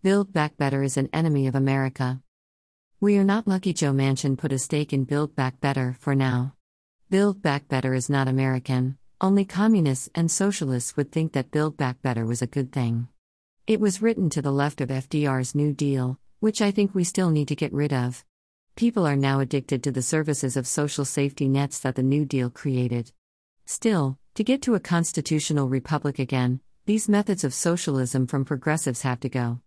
Build Back Better is an enemy of America. We are not lucky Joe Manchin put a stake in Build Back Better for now. Build Back Better is not American, only communists and socialists would think that Build Back Better was a good thing. It was written to the left of FDR's New Deal, which I think we still need to get rid of. People are now addicted to the services of social safety nets that the New Deal created. Still, to get to a constitutional republic again, these methods of socialism from progressives have to go.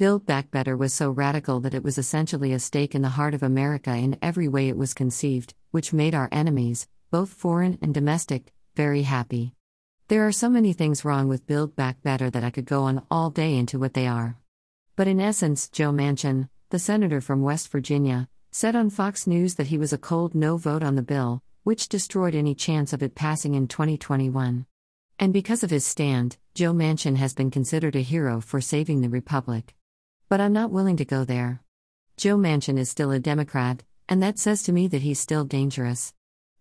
Build Back Better was so radical that it was essentially a stake in the heart of America in every way it was conceived, which made our enemies, both foreign and domestic, very happy. There are so many things wrong with Build Back Better that I could go on all day into what they are. But in essence, Joe Manchin, the senator from West Virginia, said on Fox News that he was a cold no vote on the bill, which destroyed any chance of it passing in 2021. And because of his stand, Joe Manchin has been considered a hero for saving the Republic. But I'm not willing to go there. Joe Manchin is still a Democrat, and that says to me that he's still dangerous.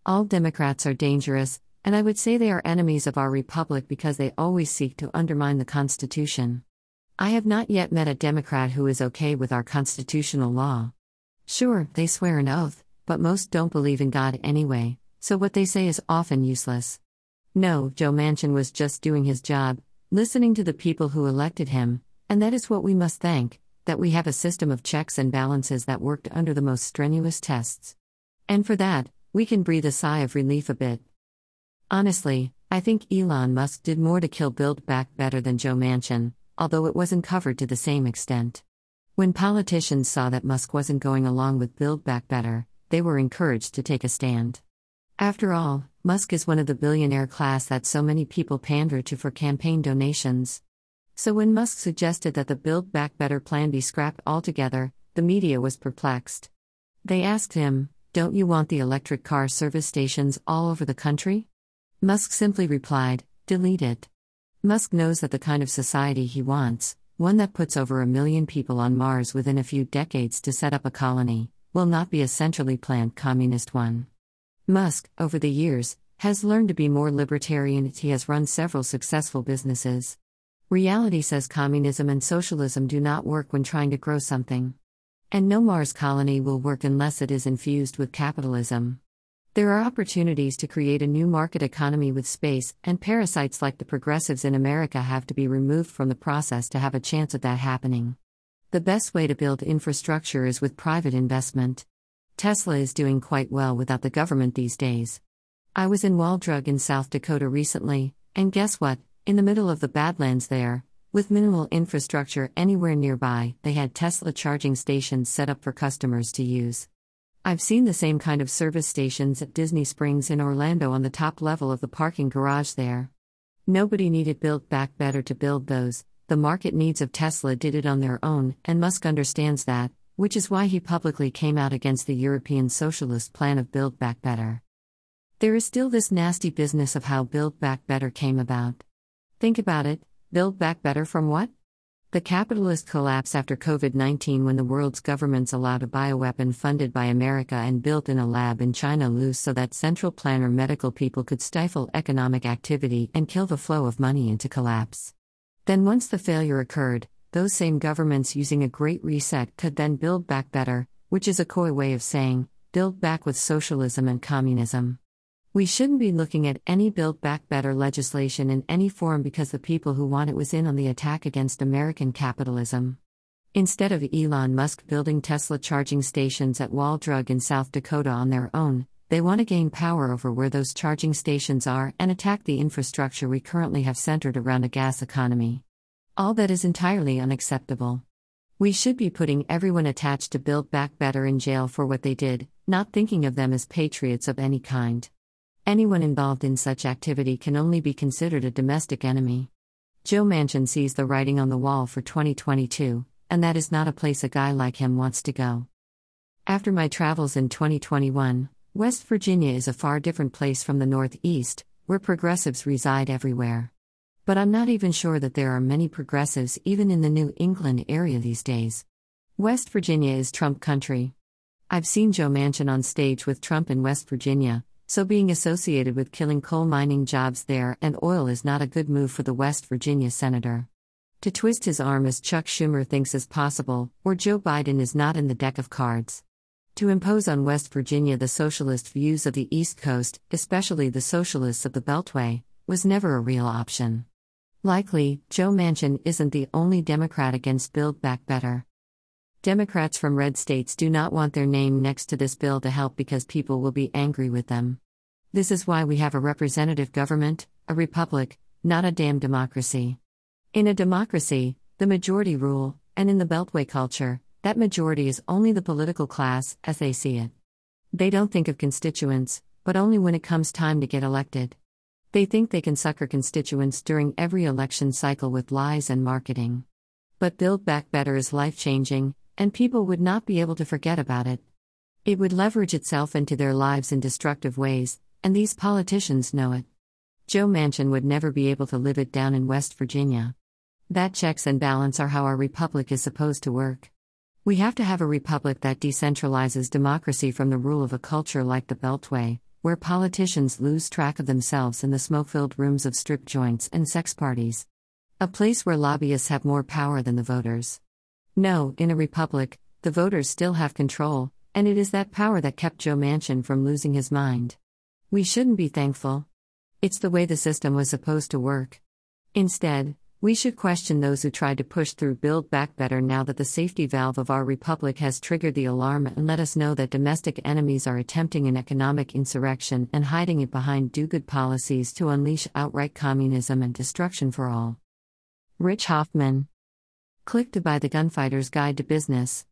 All Democrats are dangerous, and I would say they are enemies of our Republic because they always seek to undermine the Constitution. I have not yet met a Democrat who is okay with our constitutional law. Sure, they swear an oath, but most don't believe in God anyway, so what they say is often useless. No, Joe Manchin was just doing his job, listening to the people who elected him, and that is what we must thank that we have a system of checks and balances that worked under the most strenuous tests. And for that, we can breathe a sigh of relief a bit. Honestly, I think Elon Musk did more to kill Build Back Better than Joe Manchin, although it wasn't covered to the same extent. When politicians saw that Musk wasn't going along with Build Back Better, they were encouraged to take a stand. After all, Musk is one of the billionaire class that so many people pander to for campaign donations. So when Musk suggested that the Build Back Better plan be scrapped altogether, the media was perplexed. They asked him, Don't you want the electric car service stations all over the country? Musk simply replied, Delete it. Musk knows that the kind of society he wants, one that puts over a million people on Mars within a few decades to set up a colony, will not be a centrally planned communist one. Musk, over the years, has learned to be more libertarian as he has run several successful businesses. Reality says communism and socialism do not work when trying to grow something. And no Mars colony will work unless it is infused with capitalism. There are opportunities to create a new market economy with space, and parasites like the progressives in America have to be removed from the process to have a chance at that happening. The best way to build infrastructure is with private investment. Tesla is doing quite well without the government these days. I was in Wall Drug in South Dakota recently, and guess what? In the middle of the Badlands there, with minimal infrastructure anywhere nearby, they had Tesla charging stations set up for customers to use. I've seen the same kind of service stations at Disney Springs in Orlando on the top level of the parking garage there. Nobody needed Build Back Better to build those, the market needs of Tesla did it on their own, and Musk understands that which is why he publicly came out against the European socialist plan of Build Back Better. There is still this nasty business of how Build Back Better came about. Think about it build back better from what? The capitalist collapse after COVID 19 when the world's governments allowed a bioweapon funded by America and built in a lab in China loose so that central planner medical people could stifle economic activity and kill the flow of money into collapse. Then, once the failure occurred, those same governments using a great reset could then build back better, which is a coy way of saying, build back with socialism and communism. We shouldn't be looking at any Build Back Better legislation in any form because the people who want it was in on the attack against American capitalism. Instead of Elon Musk building Tesla charging stations at Wall Drug in South Dakota on their own, they want to gain power over where those charging stations are and attack the infrastructure we currently have centered around a gas economy. All that is entirely unacceptable. We should be putting everyone attached to Build Back Better in jail for what they did, not thinking of them as patriots of any kind. Anyone involved in such activity can only be considered a domestic enemy. Joe Manchin sees the writing on the wall for 2022, and that is not a place a guy like him wants to go. After my travels in 2021, West Virginia is a far different place from the Northeast, where progressives reside everywhere. But I'm not even sure that there are many progressives even in the New England area these days. West Virginia is Trump country. I've seen Joe Manchin on stage with Trump in West Virginia, so being associated with killing coal mining jobs there and oil is not a good move for the West Virginia senator. To twist his arm as Chuck Schumer thinks is possible, or Joe Biden is not in the deck of cards. To impose on West Virginia the socialist views of the East Coast, especially the socialists of the Beltway, was never a real option. Likely, Joe Manchin isn't the only Democrat against Build Back Better. Democrats from red states do not want their name next to this bill to help because people will be angry with them. This is why we have a representative government, a republic, not a damn democracy. In a democracy, the majority rule, and in the Beltway culture, that majority is only the political class, as they see it. They don't think of constituents, but only when it comes time to get elected. They think they can sucker constituents during every election cycle with lies and marketing. But Build Back Better is life changing, and people would not be able to forget about it. It would leverage itself into their lives in destructive ways, and these politicians know it. Joe Manchin would never be able to live it down in West Virginia. That checks and balance are how our republic is supposed to work. We have to have a republic that decentralizes democracy from the rule of a culture like the Beltway, where politicians lose track of themselves in the smoke filled rooms of strip joints and sex parties. A place where lobbyists have more power than the voters. No, in a republic, the voters still have control, and it is that power that kept Joe Manchin from losing his mind. We shouldn't be thankful. It's the way the system was supposed to work. Instead, we should question those who tried to push through Build Back Better now that the safety valve of our republic has triggered the alarm and let us know that domestic enemies are attempting an economic insurrection and hiding it behind do good policies to unleash outright communism and destruction for all. Rich Hoffman Click to buy the Gunfighter's Guide to Business.